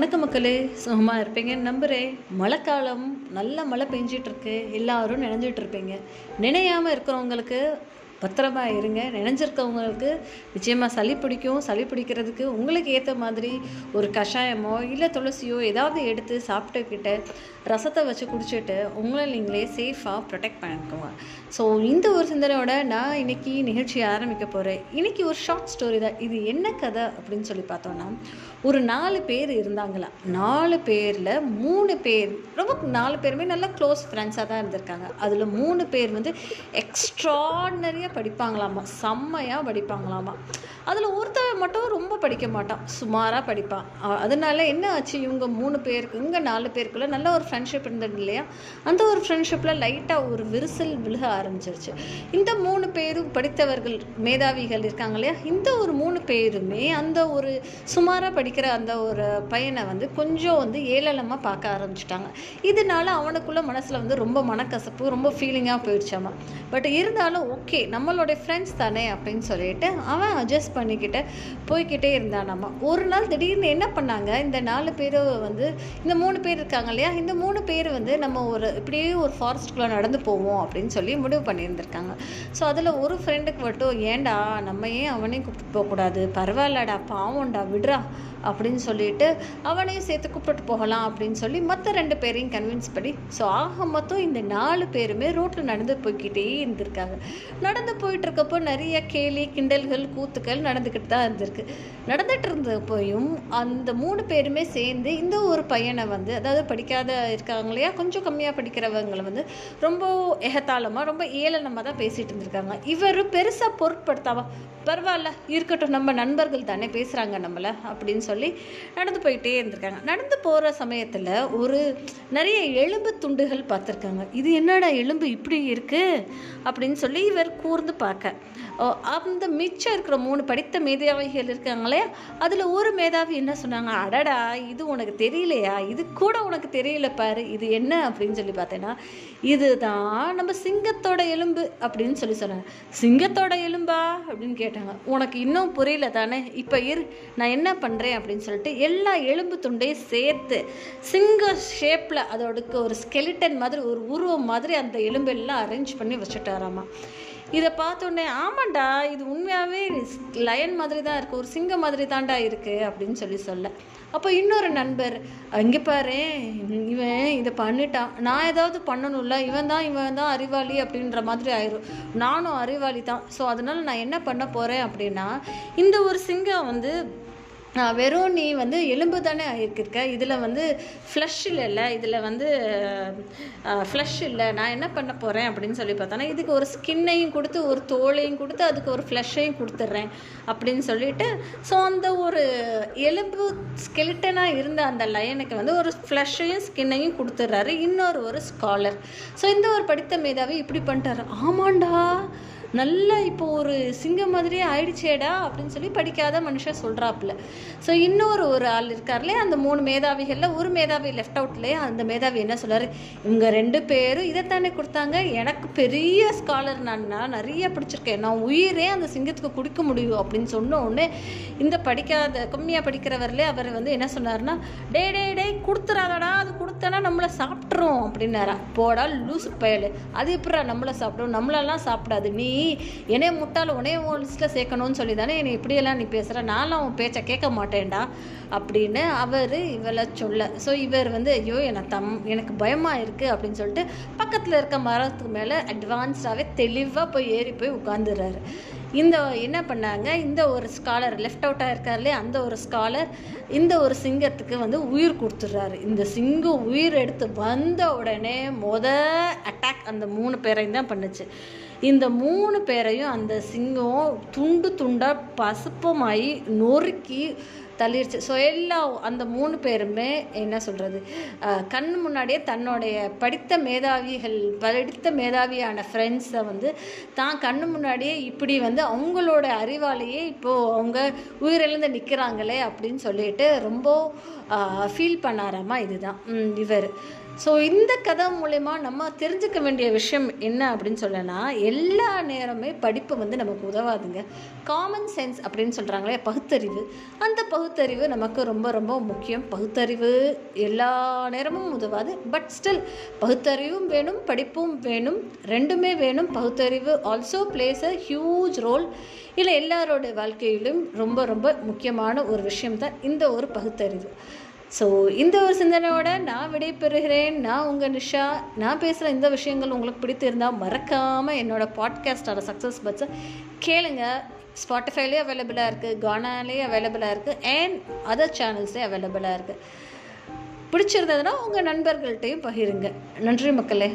வணக்க மக்களே சுகமாக இருப்பீங்கன்னு நம்புகிறேன் மழைக்காலம் நல்ல மழை பெஞ்சிட்ருக்கு எல்லாரும் நினைஞ்சிட்டு இருப்பீங்க. நினையாமல் இருக்கிறவங்களுக்கு பத்திரமா இருங்க. நினைஞ்சிருக்கவங்களுக்கு நிச்சயமாக சளி பிடிக்கும். சளி பிடிக்கிறதுக்கு உங்களுக்கு ஏற்ற மாதிரி ஒரு கஷாயமோ இல்லை துளசியோ ஏதாவது எடுத்து சாப்பிட்டுக்கிட்டு ரசத்தை வச்சு குடிச்சிட்டு உங்களை நீங்களே சேஃபாக ப்ரொடெக்ட் பண்ணிக்கோங்க. ஸோ இந்த ஒரு சிந்தனையோட நான் இன்றைக்கி நிகழ்ச்சியை ஆரம்பிக்க போகிறேன் இன்றைக்கி ஒரு ஷார்ட் ஸ்டோரி தான். இது என்ன கதை அப்படின்னு சொல்லி பார்த்தோன்னா ஒரு நாலு பேர் இருந்தாங்களா? நாலு பேரில் மூணு பேர் ரொம்ப நாலு பேருமே நல்ல க்ளோஸ் ஃப்ரெண்ட்ஸாக தான் இருந்திருக்காங்க. அதில் மூணு பேர் வந்து எக்ஸ்ட்ராடனரியாக படிப்பாங்களாமா? செம்மையாக படிப்பாங்களாமா? அதில் ஒருத்தவன் மட்டும் ரொம்ப படிக்க மாட்டான். சுமாராக படிப்பான். அதனால என்ன ஆச்சு? இவங்க மூணு பேருக்கு இங்கே நாலு பேருக்குள்ள நல்ல ஒரு ஃப்ரெண்ட்ஷிப் இருந்தது இல்லையா? அந்த ஒரு ஃப்ரெண்ட்ஷிப்பில் லைட்டாக ஒரு விரிசல் விழுக ஆரம்பிச்சிருச்சு. இந்த மூணு பேரும் படித்தவர்கள் மேதாவிகள் இருக்காங்க இல்லையா? இந்த ஒரு மூணு பேருமே அந்த ஒரு சுமாராக படிக்கிற அந்த ஒரு பையனை வந்து கொஞ்சம் வந்து ஏளனமாக பார்க்க ஆரம்பிச்சிட்டாங்க. இதனால அவனுக்குள்ள மனசில் வந்து ரொம்ப மனக்கசப்பு ரொம்ப ஃபீலிங்காக போயிடுச்சாமா? பட் இருந்தாலும் ஓகே நம்மளுடைய ஃப்ரெண்ட்ஸ் தானே அப்படின்னு சொல்லிட்டு அவன் அட்ஜஸ்ட் பண்ணிக்கிட்டு போய்க்கிட்டே நம்ம. ஒரு நாள் திடீர்னு என்ன பண்ணாங்க? இந்த நாலு பேரும் வந்து இந்த மூணு பேர் இருக்காங்க இல்லையா? இந்த மூணு பேர் வந்து நம்ம ஒரு இப்படியே ஒரு ஃபாரஸ்ட்குள்ளே நடந்து போவோம் அப்படின்னு சொல்லி முடிவு பண்ணியிருந்திருக்காங்க. ஸோ அதில் ஒரு ஃப்ரெண்டுக்கு மட்டும் ஏன்டா நம்ம ஏன் அவனையும் கூப்பிட்டு போகக்கூடாது? பரவாயில்லடா பாவம்டா விடுறா. அப்படின்னு சொல்லிட்டு அவனையும் சேர்த்து கூப்பிட்டு போகலாம் அப்படின்னு சொல்லி மற்ற ரெண்டு பேரையும் கன்வின்ஸ் பண்ணி ஸோ ஆக மொத்தம் இந்த நாலு பேருமே ரோட்டில் நடந்து போய்க்கிட்டே இருந்திருக்காங்க. நடந்து போயிட்டு இருக்கப்போ நிறைய கேலி கிண்டல்கள் கூத்துக்கள் நடந்துக்கிட்டு தான் இருந்திருக்கு. நடந்துட்டு இருந்தப்போயும் அந்த மூணு பேருமே சேர்ந்து இந்த ஒரு பையனை வந்து அதாவது படிக்காத இருக்காங்க இல்லையா கொஞ்சம் கம்மியாக படிக்கிறவங்களை வந்து ரொம்ப எகத்தாளமாக ரொம்ப ஏளனமாக தான் பேசிகிட்டு இருந்திருக்காங்க. இவர் பெருசாக பொருட்படுத்தாமல் பரவாயில்ல இருக்கட்டும் நம்ம நண்பர்கள் தானே பேசுகிறாங்க நம்மளை அப்படின்னு சொல்லி நடந்து போயிட்டே இருந்திருக்காங்க. நடந்து போகிற சமயத்தில் ஒரு நிறைய எலும்பு துண்டுகள் பார்த்துருக்காங்க. இது என்னடா எலும்பு இப்படி இருக்கு? அப்படின்னு சொல்லி இவர் கூர்ந்து பார்க்க. ஓ, அந்த மிச்சம் இருக்கிற மூணு படித்த மேதாவிகள் இருக்காங்களே அதில் ஒரு மேதாவி என்ன சொன்னாங்க? அடடா இது உனக்கு தெரியலையா? இது கூட உனக்கு தெரியல பாரு. இது என்ன அப்படின்னு சொல்லி பார்த்தேன்னா இதுதான் நம்ம சிங்கத்தோட எலும்பு அப்படின்னு சொல்லி சொன்னாங்க. சிங்கத்தோட எலும்பா அப்படின்னு கேட்டாங்க. உனக்கு இன்னும் புரியல தானே? இப்போ இரு நான் என்ன பண்ணுறேன் அப்படின்னு சொல்லிட்டு எல்லா எலும்பு துண்டையும் சேர்த்து சிங்க ஷேப்பில் அதோடக்கு ஒரு ஸ்கெலிட்டன் மாதிரி ஒரு உருவம் மாதிரி அந்த எலும்பெல்லாம் அரேஞ்ச் பண்ணி வச்சுட்டாராமா. இதை பார்த்தோன்னே ஆமாண்டா இது உண்மையாகவே லயன் மாதிரி தான் இருக்குது ஒரு சிங்கம் மாதிரி தாண்டா இருக்குது அப்படின்னு சொல்லி சொல்ல. அப்போ இன்னொரு நண்பர் இங்கே பாரு இவன் இதை பண்ணிட்டான். நான் ஏதாவது பண்ணணும்ல இவன் தான் இவன் தான் அறிவாளி அப்படின்ற மாதிரி ஆயிரும். நானும் அறிவாளி தான். ஸோ அதனால் நான் என்ன பண்ண போகிறேன் அப்படின்னா இந்த ஒரு சிங்கம் வந்து வெறும் நீ வந்து எலும்பு தானே ஆகியிருக்க இதில் வந்து ஃப்ளஷ் இல்லைல்ல இதில் வந்து ஃப்ளஷ் இல்லை. நான் என்ன பண்ண போகிறேன் அப்படின்னு சொல்லி பார்த்தோன்னா இதுக்கு ஒரு ஸ்கின்னையும் கொடுத்து ஒரு தோலையும் கொடுத்து அதுக்கு ஒரு ஃப்ளஷையும் கொடுத்துட்றேன் அப்படின்னு சொல்லிட்டு ஸோ அந்த ஒரு எலும்பு ஸ்கெலிட்டனாக இருந்த அந்த லயனுக்கு வந்து ஒரு ஃப்ளஷையும் ஸ்கின்னையும் கொடுத்துட்றாரு இன்னொரு ஒரு ஸ்காலர் ஸோ இந்த ஒரு படித்த மேதாவி இப்படி பண்ணிட்டாரு. ஆமாண்டா. நல்லா இப்போ ஒரு சிங்கம் மாதிரியே ஆயிடுச்சேடா அப்படின்னு சொல்லி படிக்காத மனுஷன் சொல்கிறாப்புல ஸோ இன்னொரு ஒரு ஆள் இருக்கார்லே அந்த மூணு மேதாவிகளில் ஒரு மேதாவி லெஃப்ட் அவுட்லேயே அந்த மேதாவி என்ன சொல்கிறார் இவங்க ரெண்டு பேரும் இதைத்தானே கொடுத்தாங்க. எனக்கு பெரிய ஸ்காலர் நான் நான் நிறைய படிச்சிருக்கேன். நான் உயிரே அந்த சிங்கத்துக்கு கொடுக்க முடியும் அப்படின்னு சொன்ன உடனே இந்த படிக்காத கம்மியாக படிக்கிறவர்லே அவர் வந்து என்ன சொன்னார்னா டே டே டே கொடுத்துறாதடா. அது கொடுத்தனா நம்மளை சாப்பிட்றோம் அப்படின்னாரா. போடா லூசு பயலு. அது எப்படா நம்மளை சாப்பிடும்? நம்மளெல்லாம் சாப்பிடாது. நீ என்னைய முட்டாள் உனைய லிஸ்ட்டில் சேர்க்கணும்னு சொல்லி தானே என்னை இப்படியெல்லாம் நீ பேசுகிற நான்லாம் உன் பேச்சை கேட்க மாட்டேன்டா அப்படின்னு அவர் இவளை சொல்ல. ஸோ இவர் வந்து ஐயோ என்னை தம் எனக்கு பயமாக இருக்குது அப்படின்னு சொல்லிட்டு பக்கத்தில் இருக்க மரத்துக்கு மேலே அட்வான்ஸ்டாகவே தெளிவாக போய் ஏறி போய் உட்காந்துடுறாரு இந்த என்ன பண்ணாங்க? இந்த ஒரு ஸ்காலர் லெஃப்ட் அவுட்டாக இருக்கார்லே அந்த ஒரு ஸ்காலர் இந்த ஒரு சிங்கத்துக்கு வந்து உயிர் கொடுத்துட்றாரு. இந்த சிங்கம் உயிர் எடுத்து வந்த உடனே மொத அட்டாக் அந்த மூணு பேரையும் தான் பண்ணுச்சு. இந்த மூணு பேரையும் அந்த சிங்கம் துண்டு துண்டாக பசுப்பமாயி நொறுக்கி தள்ளிடுச்சு ஸோ எல்லா அந்த மூணு பேருமே என்ன சொல்கிறது கண் முன்னாடியே தன்னுடைய படித்த மேதாவிகள் படித்த மேதாவியான ஃப்ரெண்ட்ஸை வந்து தான் கண் முன்னாடியே இப்படி வந்து அவங்களோட அறிவாலேயே இப்போது அவங்க உயிரிழந்து நிற்கிறாங்களே அப்படின்னு சொல்லிட்டு ரொம்ப ஃபீல் பண்ணாராமா இதுதான். இவர். ஸோ இந்த கதை மூலயமா நம்ம தெரிஞ்சுக்க வேண்டிய விஷயம் என்ன அப்படின்னு சொல்லனா எல்லா நேரமே படிப்பு வந்து நமக்கு உதவாதுங்க. காமன் சென்ஸ் அப்படின்னு சொல்கிறாங்களே பகுத்தறிவு. அந்த பகுத்தறிவு நமக்கு ரொம்ப ரொம்ப முக்கியம். பகுத்தறிவு எல்லா நேரமும் உதவாது. பட் ஸ்டில் பகுத்தறிவும் வேணும் படிப்பும் வேணும். ரெண்டுமே வேணும். பகுத்தறிவு also plays a huge role இல்லை எல்லாரோட வாழ்க்கையிலும் ரொம்ப ரொம்ப முக்கியமான ஒரு விஷயம் தான் இந்த ஒரு பகுத்தறிவு. ஸோ இந்த ஒரு சிந்தனையோட நான் விடைபெறுகிறேன். நான் உங்கள் நிஷா. நான் பேசுகிற இந்த விஷயங்கள் உங்களுக்கு பிடித்திருந்தால் மறக்காமல் என்னோடய பாட்காஸ்டோட சக்ஸஸ் பட்ஸை கேளுங்க. ஸ்பாட்டிஃபைலேயே அவைலபிளாக இருக்குது கானாலேயே அவைலபிளாக இருக்குது அண்ட் அதர் சேனல்ஸே அவைலபிளாக இருக்குது பிடிச்சிருந்ததுன்னா உங்கள் நண்பர்கள்ட்டையும் பகிருங்க. நன்றி மக்களே.